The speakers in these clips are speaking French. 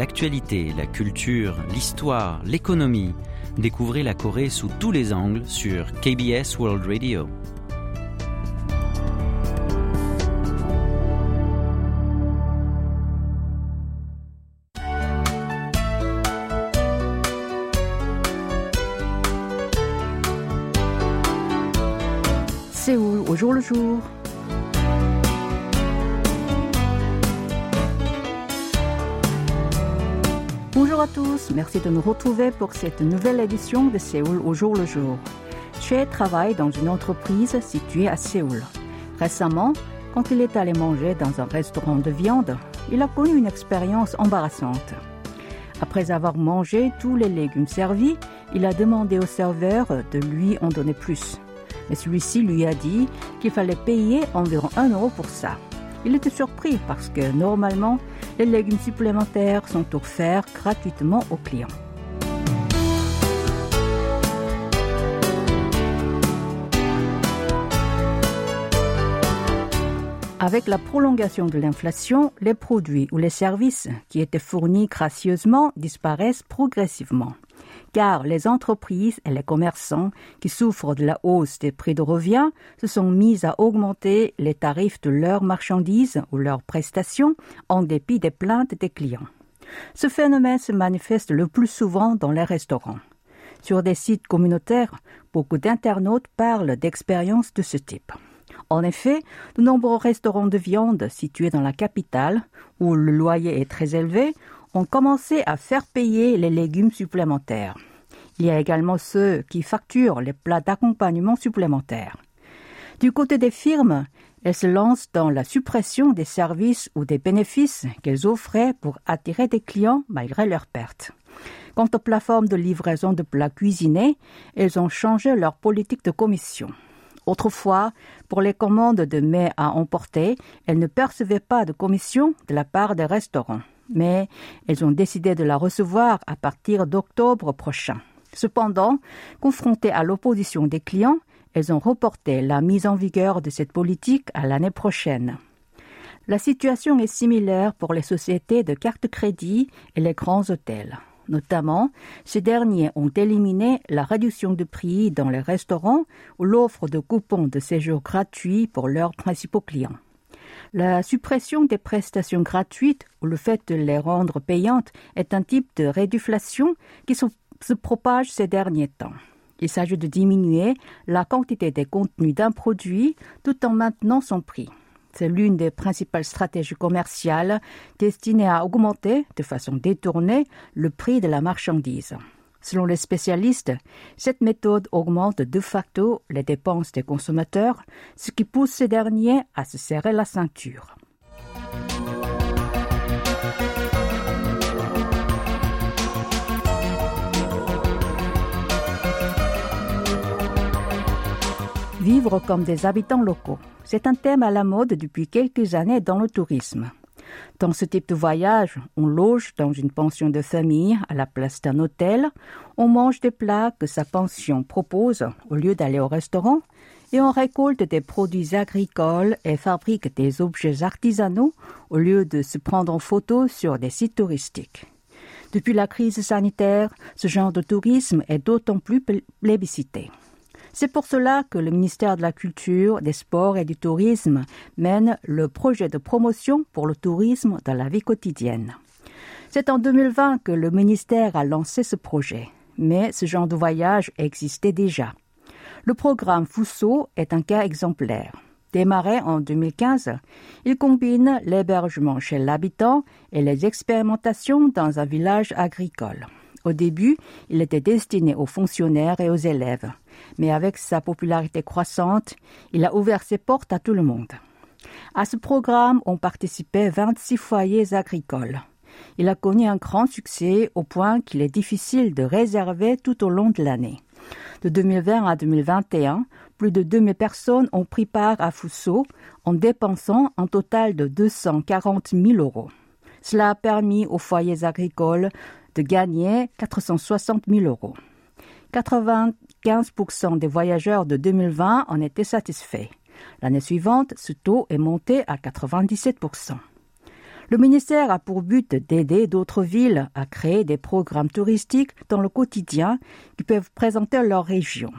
l'actualité, la culture, l'histoire, l'économie. Découvrez la Corée sous tous les angles sur KBS World Radio. Séoul au jour le jour? Bonjour à tous, merci de nous retrouver pour cette nouvelle édition de Séoul au jour le jour. Che travaille dans une entreprise située à Séoul. Récemment, quand il est allé manger dans un restaurant de viande, il a connu une expérience embarrassante. Après avoir mangé tous les légumes servis, il a demandé au serveur de lui en donner plus. Mais celui-ci lui a dit qu'il fallait payer environ 1 euro pour ça. Il était surpris parce que normalement, les légumes supplémentaires sont offerts gratuitement aux clients. Avec la prolongation de l'inflation, les produits ou les services qui étaient fournis gracieusement disparaissent progressivement. Car les entreprises et les commerçants qui souffrent de la hausse des prix de revient se sont mis à augmenter les tarifs de leurs marchandises ou leurs prestations en dépit des plaintes des clients. Ce phénomène se manifeste le plus souvent dans les restaurants. Sur des sites communautaires, beaucoup d'internautes parlent d'expériences de ce type. En effet, de nombreux restaurants de viande situés dans la capitale, où le loyer est très élevé, ont commencé à faire payer les légumes supplémentaires. Il y a également ceux qui facturent les plats d'accompagnement supplémentaires. Du côté des firmes, elles se lancent dans la suppression des services ou des bénéfices qu'elles offraient pour attirer des clients malgré leurs pertes. Quant aux plateformes de livraison de plats cuisinés, elles ont changé leur politique de commission. Autrefois, pour les commandes de mets à emporter, elles ne percevaient pas de commission de la part des restaurants, mais elles ont décidé de la recevoir à partir d'octobre prochain. Cependant, confrontées à l'opposition des clients, elles ont reporté la mise en vigueur de cette politique à l'année prochaine. La situation est similaire pour les sociétés de carte crédit et les grands hôtels. Notamment, ces derniers ont éliminé la réduction de prix dans les restaurants ou l'offre de coupons de séjour gratuits pour leurs principaux clients. La suppression des prestations gratuites ou le fait de les rendre payantes est un type de réduflation qui se, propage ces derniers temps. Il s'agit de diminuer la quantité des contenus d'un produit tout en maintenant son prix. C'est l'une des principales stratégies commerciales destinées à augmenter de façon détournée le prix de la marchandise. Selon les spécialistes, cette méthode augmente de facto les dépenses des consommateurs, ce qui pousse ces derniers à se serrer la ceinture. Vivre comme des habitants locaux. C'est un thème à la mode depuis quelques années dans le tourisme. Dans ce type de voyage, on loge dans une pension de famille à la place d'un hôtel, on mange des plats que sa pension propose au lieu d'aller au restaurant, et on récolte des produits agricoles et fabrique des objets artisanaux au lieu de se prendre en photo sur des sites touristiques. Depuis la crise sanitaire, ce genre de tourisme est d'autant plus plébiscité. C'est pour cela que le ministère de la Culture, des Sports et du Tourisme mène le projet de promotion pour le tourisme dans la vie quotidienne. C'est en 2020 que le ministère a lancé ce projet, mais ce genre de voyage existait déjà. Le programme Fousseau est un cas exemplaire. Démarré en 2015, il combine l'hébergement chez l'habitant et les expérimentations dans un village agricole. Au début, il était destiné aux fonctionnaires et aux élèves, mais avec sa popularité croissante, il a ouvert ses portes à tout le monde. À ce programme ont participé 26 foyers agricoles. Il a connu un grand succès au point qu'il est difficile de réserver tout au long de l'année. De 2020 à 2021, plus de 2000 personnes ont pris part à Fousseau en dépensant un total de 240 000 euros. Cela a permis aux foyers agricoles de gagner 460 000 euros. 95% des voyageurs de 2020 en étaient satisfaits. L'année suivante, ce taux est monté à 97%. Le ministère a pour but d'aider d'autres villes à créer des programmes touristiques dans le quotidien qui peuvent présenter leur région.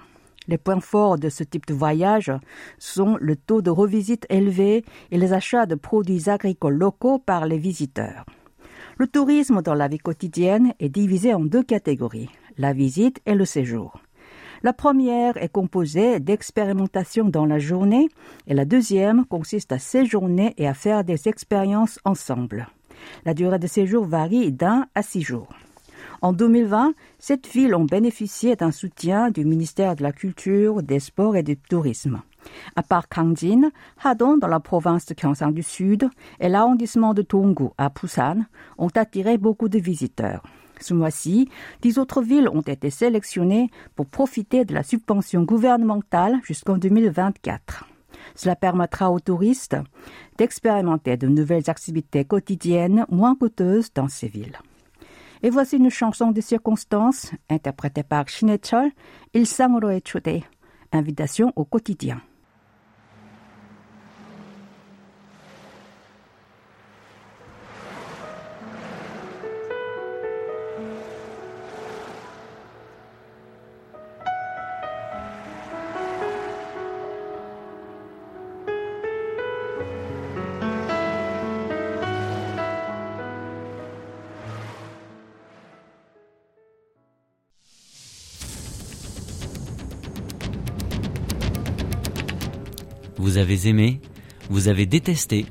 Les points forts de ce type de voyage sont le taux de revisite élevé et les achats de produits agricoles locaux par les visiteurs. Le tourisme dans la vie quotidienne est divisé en deux catégories, la visite et le séjour. La première est composée d'expérimentations dans la journée et la deuxième consiste à séjourner et à faire des expériences ensemble. La durée de séjour varie d'un à six jours. En 2020, cette ville ont bénéficié d'un soutien du ministère de la Culture, des Sports et du Tourisme. À part Kangjin, Hadong dans la province de Gyeongsang du Sud et l'arrondissement de Donggu à Busan ont attiré beaucoup de visiteurs. Ce mois-ci, dix autres villes ont été sélectionnées pour profiter de la subvention gouvernementale jusqu'en 2024. Cela permettra aux touristes d'expérimenter de nouvelles activités quotidiennes moins coûteuses dans ces villes. Et voici une chanson de circonstance interprétée par Shinechol, Il Sangro et invitation au quotidien. Vous avez aimé, vous avez détesté,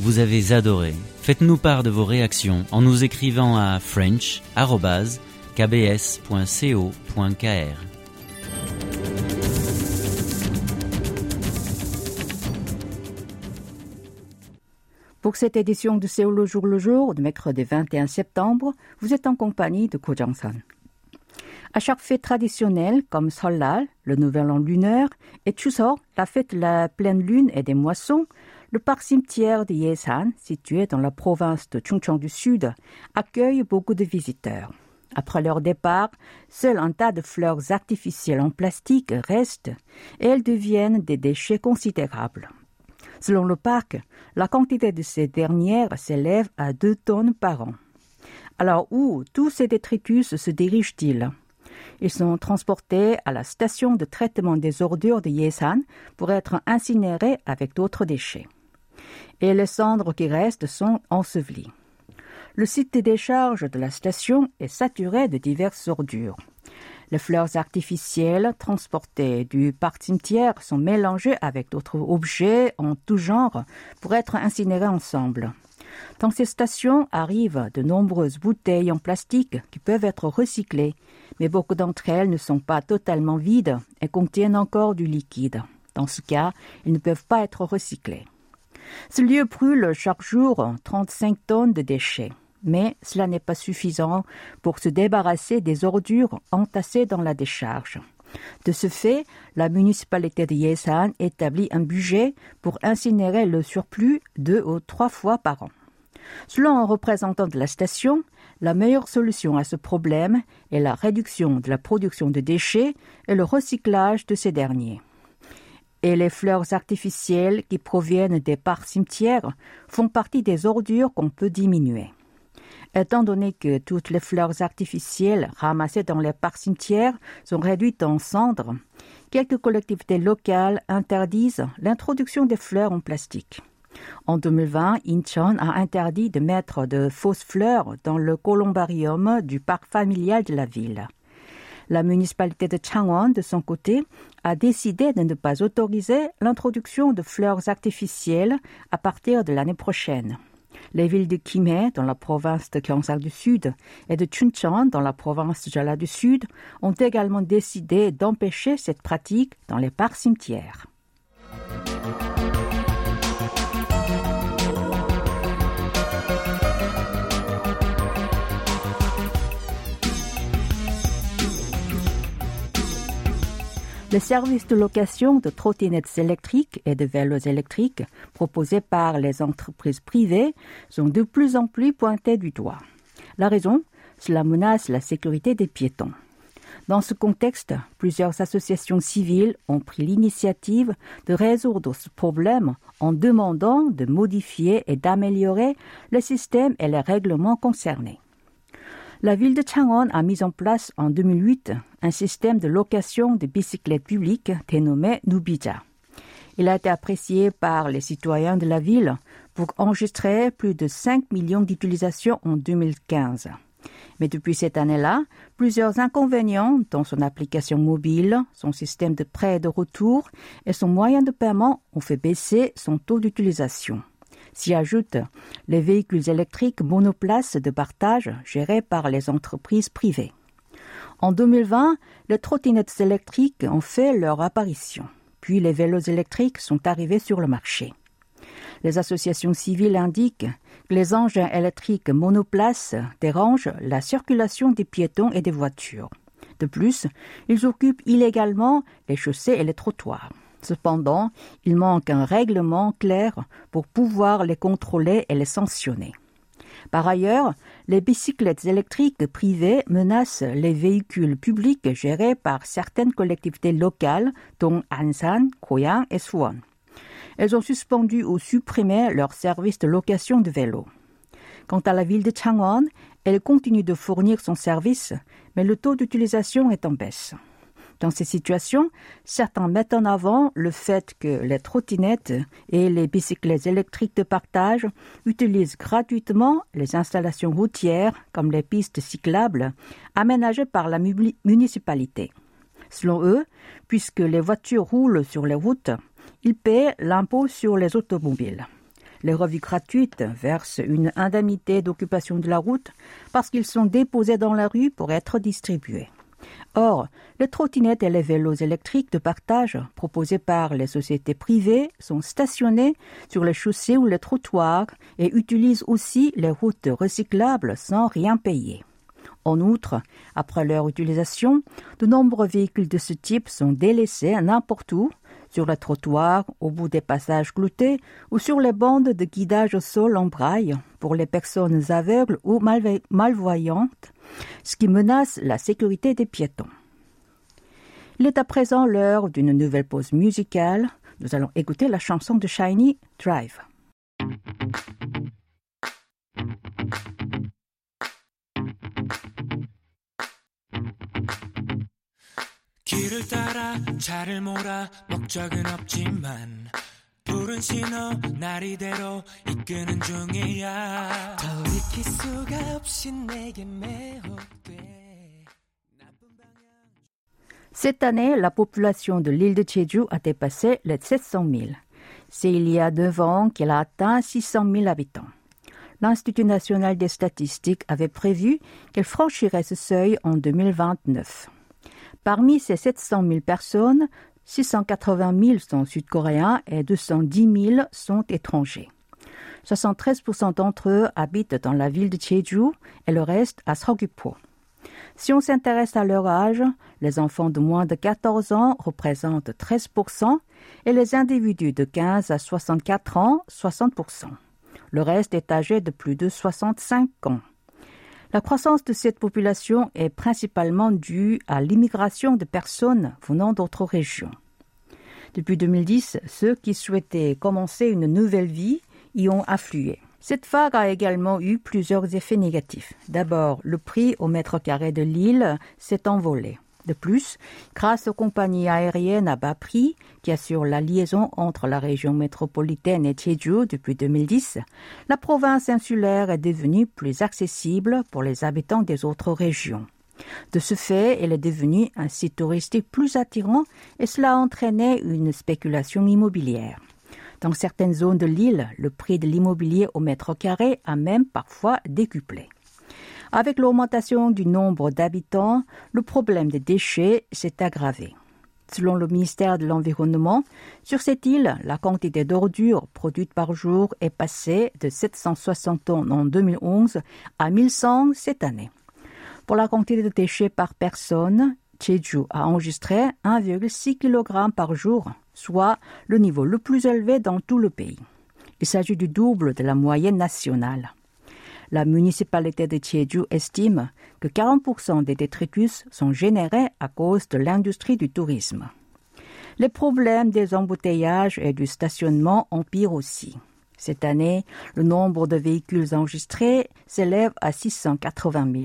vous avez adoré. Faites-nous part de vos réactions en nous écrivant à french.kbs.co.kr. Pour cette édition de Séoul le jour le jour, de mercredi 21 septembre, vous êtes en compagnie de Ko Jong-san. À chaque fête traditionnelle, comme Solal, le nouvel an lunaire, et Chuseok, la fête de la pleine lune et des moissons, le parc cimetière de Yesan, situé dans la province de Chungcheong du Sud, accueille beaucoup de visiteurs. Après leur départ, seul un tas de fleurs artificielles en plastique reste et elles deviennent des déchets considérables. Selon le parc, la quantité de ces dernières s'élève à 2 tonnes par an. Alors où tous ces détritus se dirigent-ils? Ils sont transportés à la station de traitement des ordures de Yesan pour être incinérés avec d'autres déchets. Et les cendres qui restent sont ensevelies. Le site de décharge de la station est saturé de diverses ordures. Les fleurs artificielles transportées du parc cimetière sont mélangées avec d'autres objets en tout genre pour être incinérés ensemble. Dans ces stations arrivent de nombreuses bouteilles en plastique qui peuvent être recyclées, mais beaucoup d'entre elles ne sont pas totalement vides et contiennent encore du liquide. Dans ce cas, ils ne peuvent pas être recyclés. Ce lieu brûle chaque jour 35 tonnes de déchets, mais cela n'est pas suffisant pour se débarrasser des ordures entassées dans la décharge. De ce fait, la municipalité de Yesan établit un budget pour incinérer le surplus deux ou trois fois par an. Selon un représentant de la station, la meilleure solution à ce problème est la réduction de la production de déchets et le recyclage de ces derniers. Et les fleurs artificielles qui proviennent des parcs cimetières font partie des ordures qu'on peut diminuer. Étant donné que toutes les fleurs artificielles ramassées dans les parcs cimetières sont réduites en cendres, quelques collectivités locales interdisent l'introduction des fleurs en plastique. En 2020, Incheon a interdit de mettre de fausses fleurs dans le columbarium du parc familial de la ville. La municipalité de Changwon, de son côté, a décidé de ne pas autoriser l'introduction de fleurs artificielles à partir de l'année prochaine. Les villes de Kimhae, dans la province de Gyeongsang du Sud, et de Chuncheon, dans la province de Jala du Sud, ont également décidé d'empêcher cette pratique dans les parcs cimetières. Les services de location de trottinettes électriques et de vélos électriques proposés par les entreprises privées sont de plus en plus pointés du doigt. La raison, cela menace la sécurité des piétons. Dans ce contexte, plusieurs associations civiles ont pris l'initiative de résoudre ce problème en demandant de modifier et d'améliorer le système et les règlements concernés. La ville de Changwon a mis en place en 2008 un système de location de bicyclettes publiques dénommé Nubija. Il a été apprécié par les citoyens de la ville pour enregistrer plus de 5 millions d'utilisations en 2015. Mais depuis cette année-là, plusieurs inconvénients, dont son application mobile, son système de prêt de retour et son moyen de paiement, ont fait baisser son taux d'utilisation. S'y ajoutent les véhicules électriques monoplaces de partage gérés par les entreprises privées. En 2020, les trottinettes électriques ont fait leur apparition, puis les vélos électriques sont arrivés sur le marché. Les associations civiles indiquent que les engins électriques monoplaces dérangent la circulation des piétons et des voitures. De plus, ils occupent illégalement les chaussées et les trottoirs. Cependant, il manque un règlement clair pour pouvoir les contrôler et les sanctionner. Par ailleurs, les bicyclettes électriques privées menacent les véhicules publics gérés par certaines collectivités locales, dont Ansan, Koyang et Suwon. Elles ont suspendu ou supprimé leur service de location de vélos. Quant à la ville de Changwon, elle continue de fournir son service, mais le taux d'utilisation est en baisse. Dans ces situations, certains mettent en avant le fait que les trottinettes et les bicyclettes électriques de partage utilisent gratuitement les installations routières comme les pistes cyclables aménagées par la municipalité. Selon eux, puisque les voitures roulent sur les routes, ils paient l'impôt sur les automobiles. Les revues gratuites versent une indemnité d'occupation de la route parce qu'ils sont déposés dans la rue pour être distribués. Or, les trottinettes et les vélos électriques de partage proposés par les sociétés privées sont stationnés sur les chaussées ou les trottoirs et utilisent aussi les routes recyclables sans rien payer. En outre, après leur utilisation, de nombreux véhicules de ce type sont délaissés n'importe où, sur le trottoir, au bout des passages cloutés ou sur les bandes de guidage au sol en braille pour les personnes aveugles ou malvoyantes, ce qui menace la sécurité des piétons. Il est à présent l'heure d'une nouvelle pause musicale. Nous allons écouter la chanson de Shiny Drive. 길을 따라 차를 몰아 목적은 없지만 푸른 신호 날 이대로 이끄는 중이야 돌이킬 수가 없이 내게 매혹돼 Cette année, la population de l'île de Jeju a dépassé les 700 000. C'est il y a deux ans qu'elle a atteint 600 000 habitants. L'Institut national des statistiques avait prévu qu'elle franchirait ce seuil en 2029. Parmi ces 700 000 personnes, 680 000 sont sud-coréens et 210 000 sont étrangers. 73% d'entre eux habitent dans la ville de Jeju et le reste à Seogwipo. Si on s'intéresse à leur âge, les enfants de moins de 14 ans représentent 13% et les individus de 15 à 64 ans 60% Le reste est âgé de plus de 65 ans. La croissance de cette population est principalement due à l'immigration de personnes venant d'autres régions. Depuis 2010, ceux qui souhaitaient commencer une nouvelle vie y ont afflué. Cette vague a également eu plusieurs effets négatifs. D'abord, le prix au mètre carré de l'île s'est envolé. De plus, grâce aux compagnies aériennes à bas prix qui assurent la liaison entre la région métropolitaine et Jeju depuis 2010, la province insulaire est devenue plus accessible pour les habitants des autres régions. De ce fait, elle est devenue un site touristique plus attirant et cela a entraîné une spéculation immobilière. Dans certaines zones de l'île, le prix de l'immobilier au mètre carré a même parfois décuplé. Avec l'augmentation du nombre d'habitants, le problème des déchets s'est aggravé. Selon le ministère de l'Environnement, sur cette île, la quantité d'ordures produites par jour est passée de 760 tonnes en 2011 à 1100 cette année. Pour la quantité de déchets par personne, Jeju a enregistré 1,6 kg par jour, soit le niveau le plus élevé dans tout le pays. Il s'agit du double de la moyenne nationale. La municipalité de Jeju estime que 40% des détritus sont générés à cause de l'industrie du tourisme. Les problèmes des embouteillages et du stationnement empirent aussi. Cette année, le nombre de véhicules enregistrés s'élève à 680 000.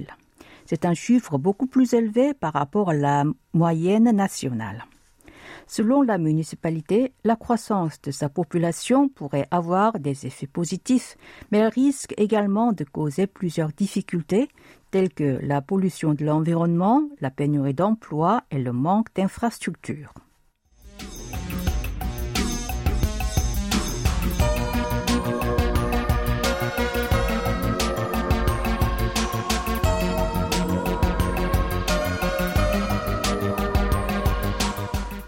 C'est un chiffre beaucoup plus élevé par rapport à la moyenne nationale. Selon la municipalité, la croissance de sa population pourrait avoir des effets positifs, mais elle risque également de causer plusieurs difficultés, telles que la pollution de l'environnement, la pénurie d'emplois et le manque d'infrastructures.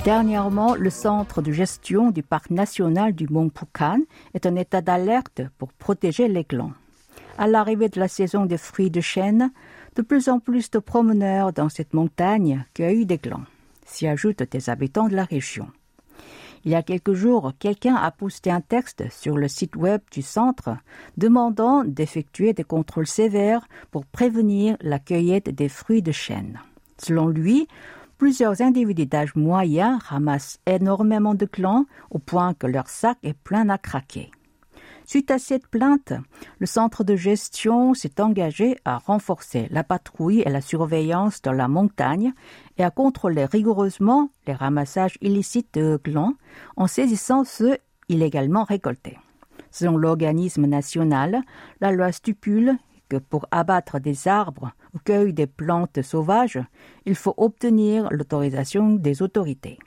Dernièrement, le centre de gestion du parc national du mont Pukan est en état d'alerte pour protéger les glands. À l'arrivée de la saison des fruits de chêne, de plus en plus de promeneurs dans cette montagne cueillent des glands. S'y ajoutent des habitants de la région. Il y a quelques jours, quelqu'un a posté un texte sur le site web du centre demandant d'effectuer des contrôles sévères pour prévenir la cueillette des fruits de chêne. Selon lui, Plusieurs individus d'âge moyen ramassent énormément de clans au point que leur sac est plein à craquer. Suite à cette plainte, le centre de gestion s'est engagé à renforcer la patrouille et la surveillance dans la montagne et à contrôler rigoureusement les ramassages illicites de glands en saisissant ceux illégalement récoltés. Selon l'organisme national, la loi stipule que pour abattre des arbres cueillir des plantes sauvages, il faut obtenir l'autorisation des autorités.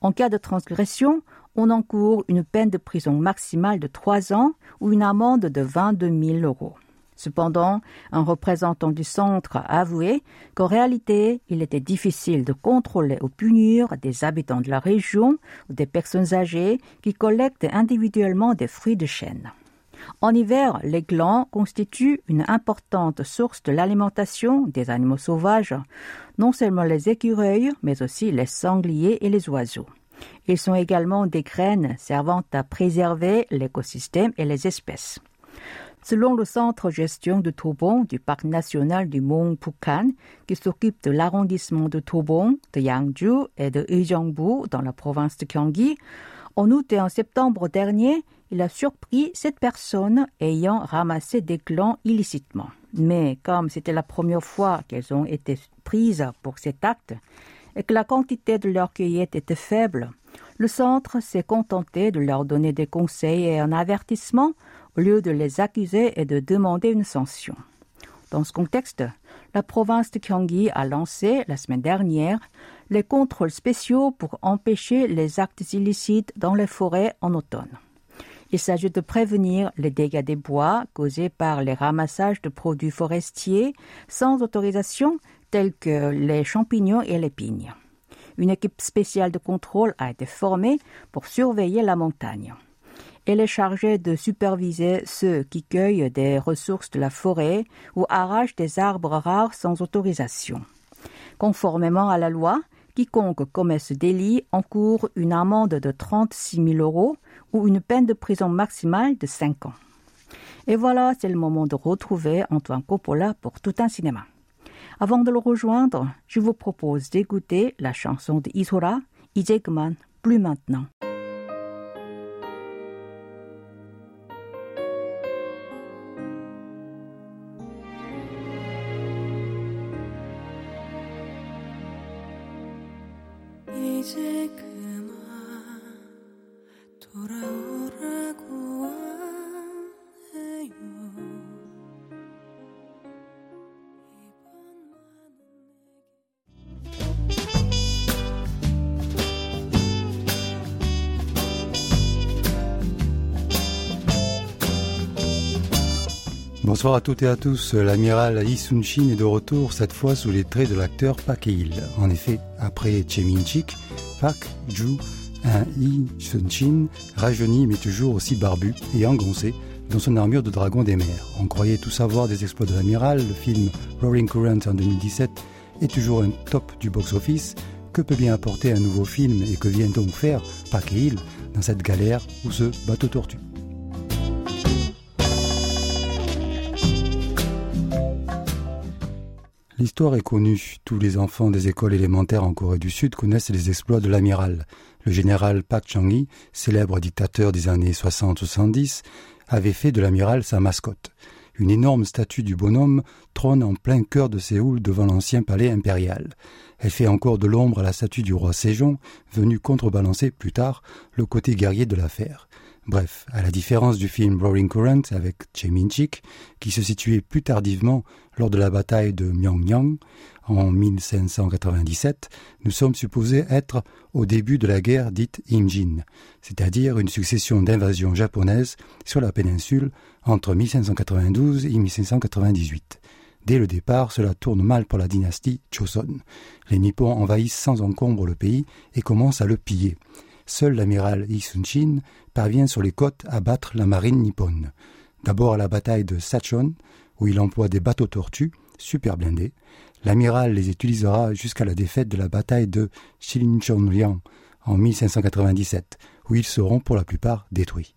En cas de transgression, on encourt une peine de prison maximale de trois ans ou une amende de 22 000 euros. Cependant, un représentant du centre a avoué qu'en réalité, il était difficile de contrôler ou punir des habitants de la région ou des personnes âgées qui collectent individuellement des fruits de chêne. En hiver, les glands constituent une importante source de l'alimentation des animaux sauvages, non seulement les écureuils, mais aussi les sangliers et les oiseaux. Ils sont également des graines servant à préserver l'écosystème et les espèces. Selon le centre gestion de Tobon du parc national du Mont Pukan, qui s'occupe de l'arrondissement de Tobon, de Yangju et de Ujeongbu dans la province de Gyeonggi, en août et en septembre dernier, il a surpris cette personne ayant ramassé des glands illicitement. Mais comme c'était la première fois qu'elles ont été prises pour cet acte et que la quantité de leur cueillette était faible, le centre s'est contenté de leur donner des conseils et un avertissement au lieu de les accuser et de demander une sanction. Dans ce contexte, la province de Gyeonggi a lancé la semaine dernière les contrôles spéciaux pour empêcher les actes illicites dans les forêts en automne. Il s'agit de prévenir les dégâts des bois causés par les ramassages de produits forestiers sans autorisation tels que les champignons et les pignes. Une équipe spéciale de contrôle a été formée pour surveiller la montagne. Elle est chargée de superviser ceux qui cueillent des ressources de la forêt ou arrachent des arbres rares sans autorisation. Conformément à la loi, quiconque commet ce délit encourt une amende de 36 000 euros ou une peine de prison maximale de 5 ans. Et voilà, c'est le moment de retrouver Antoine Coppola pour tout un cinéma. Avant de le rejoindre, je vous propose d'écouter la chanson de Isora, 이제 plus maintenant. Bonsoir à toutes et à tous. L'amiral Lee Sun-shin est de retour, cette fois sous les traits de l'acteur Park. En effet, après Che Min-chik, Park joue un Lee Sun-shin rajeuni mais toujours aussi barbu et engoncé dans son armure de dragon des mers. On croyait tout savoir des exploits de l'amiral. Le film Roaring Current en 2017 est toujours un top du box-office. Que peut bien apporter un nouveau film et que vient donc faire Park dans cette galère où ce bateau tortue L'histoire est connue. Tous les enfants des écoles élémentaires en Corée du Sud connaissent les exploits de l'amiral. Le général Pak Chung-hee, célèbre dictateur des années 60-70, avait fait de l'amiral sa mascotte. Une énorme statue du bonhomme trône en plein cœur de Séoul devant l'ancien palais impérial. Elle fait encore de l'ombre à la statue du roi Sejong, venu contrebalancer plus tard le côté guerrier de l'affaire. Bref, à la différence du film Roaring Current avec Che Min-chik, qui se situait plus tardivement lors de la bataille de Myeongyang en 1597, nous sommes supposés être au début de la guerre dite Imjin, c'est-à-dire une succession d'invasions japonaises sur la péninsule entre 1592 et 1598. Dès le départ, cela tourne mal pour la dynastie Choson. Les Nippons envahissent sans encombre le pays et commencent à le piller seul l'amiral Sun-shin parvient sur les côtes à battre la marine nippone. D'abord à la bataille de Sachon, où il emploie des bateaux tortues, super blindés. L'amiral les utilisera jusqu'à la défaite de la bataille de Shilinchonryang en 1597, où ils seront pour la plupart détruits.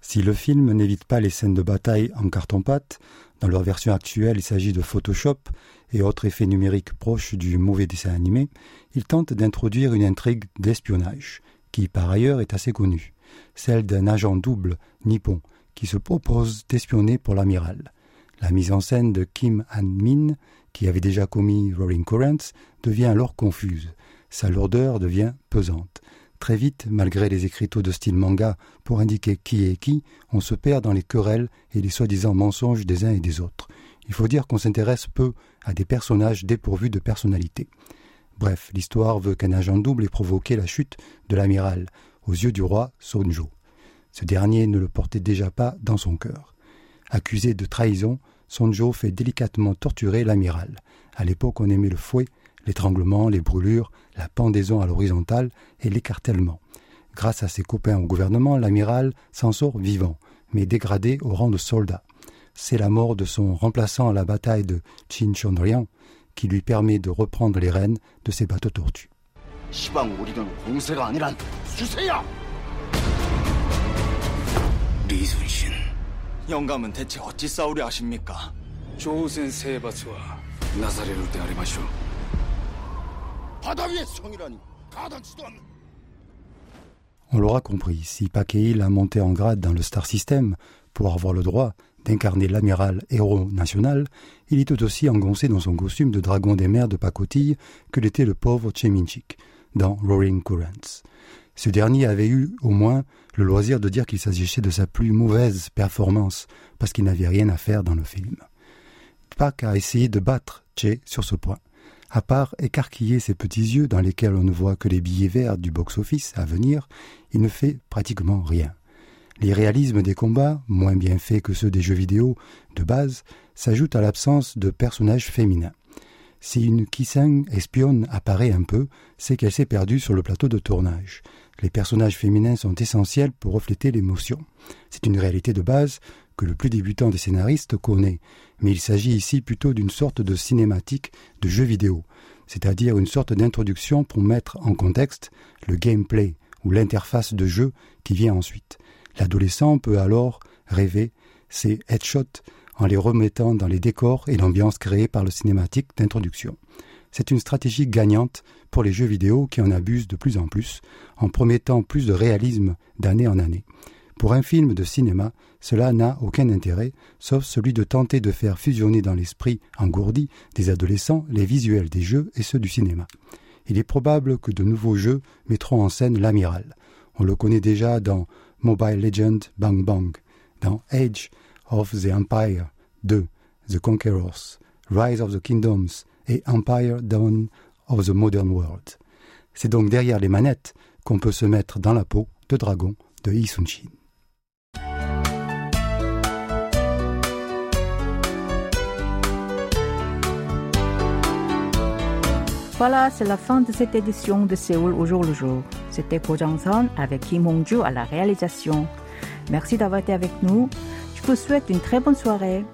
Si le film n'évite pas les scènes de bataille en carton-pâte, dans leur version actuelle il s'agit de Photoshop et autres effets numériques proches du mauvais dessin animé, il tente d'introduire une intrigue d'espionnage, qui par ailleurs est assez connue, celle d'un agent double nippon qui se propose d'espionner pour l'amiral. La mise en scène de Kim Han-min, qui avait déjà commis Rolling Currents, devient alors confuse sa lourdeur devient pesante. Très vite, malgré les écriteaux de style manga pour indiquer qui est qui, on se perd dans les querelles et les soi-disant mensonges des uns et des autres. Il faut dire qu'on s'intéresse peu à des personnages dépourvus de personnalité. Bref, l'histoire veut qu'un agent double ait provoqué la chute de l'amiral, aux yeux du roi Sonjo. Ce dernier ne le portait déjà pas dans son cœur. Accusé de trahison, Sonjo fait délicatement torturer l'amiral. À l'époque, on aimait le fouet l'étranglement, les brûlures, la pendaison à l'horizontale et l'écartèlement. Grâce à ses copains au gouvernement, l'amiral s'en sort vivant, mais dégradé au rang de soldat. C'est la mort de son remplaçant à la bataille de Chinchondrian qui lui permet de reprendre les rênes de ses bateaux tortues. On l'aura compris, si Pakeil a monté en grade dans le Star System pour avoir le droit d'incarner l'amiral héros national, il est tout aussi engoncé dans son costume de dragon des mers de pacotille que l'était le pauvre Cheminchik dans Roaring Currents. Ce dernier avait eu au moins le loisir de dire qu'il s'agissait de sa plus mauvaise performance parce qu'il n'avait rien à faire dans le film. Pak a essayé de battre Che sur ce point à part écarquiller ses petits yeux dans lesquels on ne voit que les billets verts du box-office à venir, il ne fait pratiquement rien. Les réalismes des combats, moins bien faits que ceux des jeux vidéo de base, s'ajoutent à l'absence de personnages féminins. Si une Kiseng espionne apparaît un peu, c'est qu'elle s'est perdue sur le plateau de tournage. Les personnages féminins sont essentiels pour refléter l'émotion. C'est une réalité de base que le plus débutant des scénaristes connaît, mais il s'agit ici plutôt d'une sorte de cinématique de jeu vidéo, c'est-à-dire une sorte d'introduction pour mettre en contexte le gameplay ou l'interface de jeu qui vient ensuite. L'adolescent peut alors rêver ses headshots en les remettant dans les décors et l'ambiance créée par le cinématique d'introduction. C'est une stratégie gagnante pour les jeux vidéo qui en abusent de plus en plus, en promettant plus de réalisme d'année en année. Pour un film de cinéma, cela n'a aucun intérêt, sauf celui de tenter de faire fusionner dans l'esprit engourdi des adolescents les visuels des jeux et ceux du cinéma. Il est probable que de nouveaux jeux mettront en scène l'amiral. On le connaît déjà dans Mobile Legend Bang Bang, dans Age of the Empire 2, The Conquerors, Rise of the Kingdoms et Empire Dawn of the Modern World. C'est donc derrière les manettes qu'on peut se mettre dans la peau de dragon de Yi Sun-shin. Voilà, c'est la fin de cette édition de Séoul au jour le jour. C'était Ko avec Kim Hong-ju à la réalisation. Merci d'avoir été avec nous. Je vous souhaite une très bonne soirée.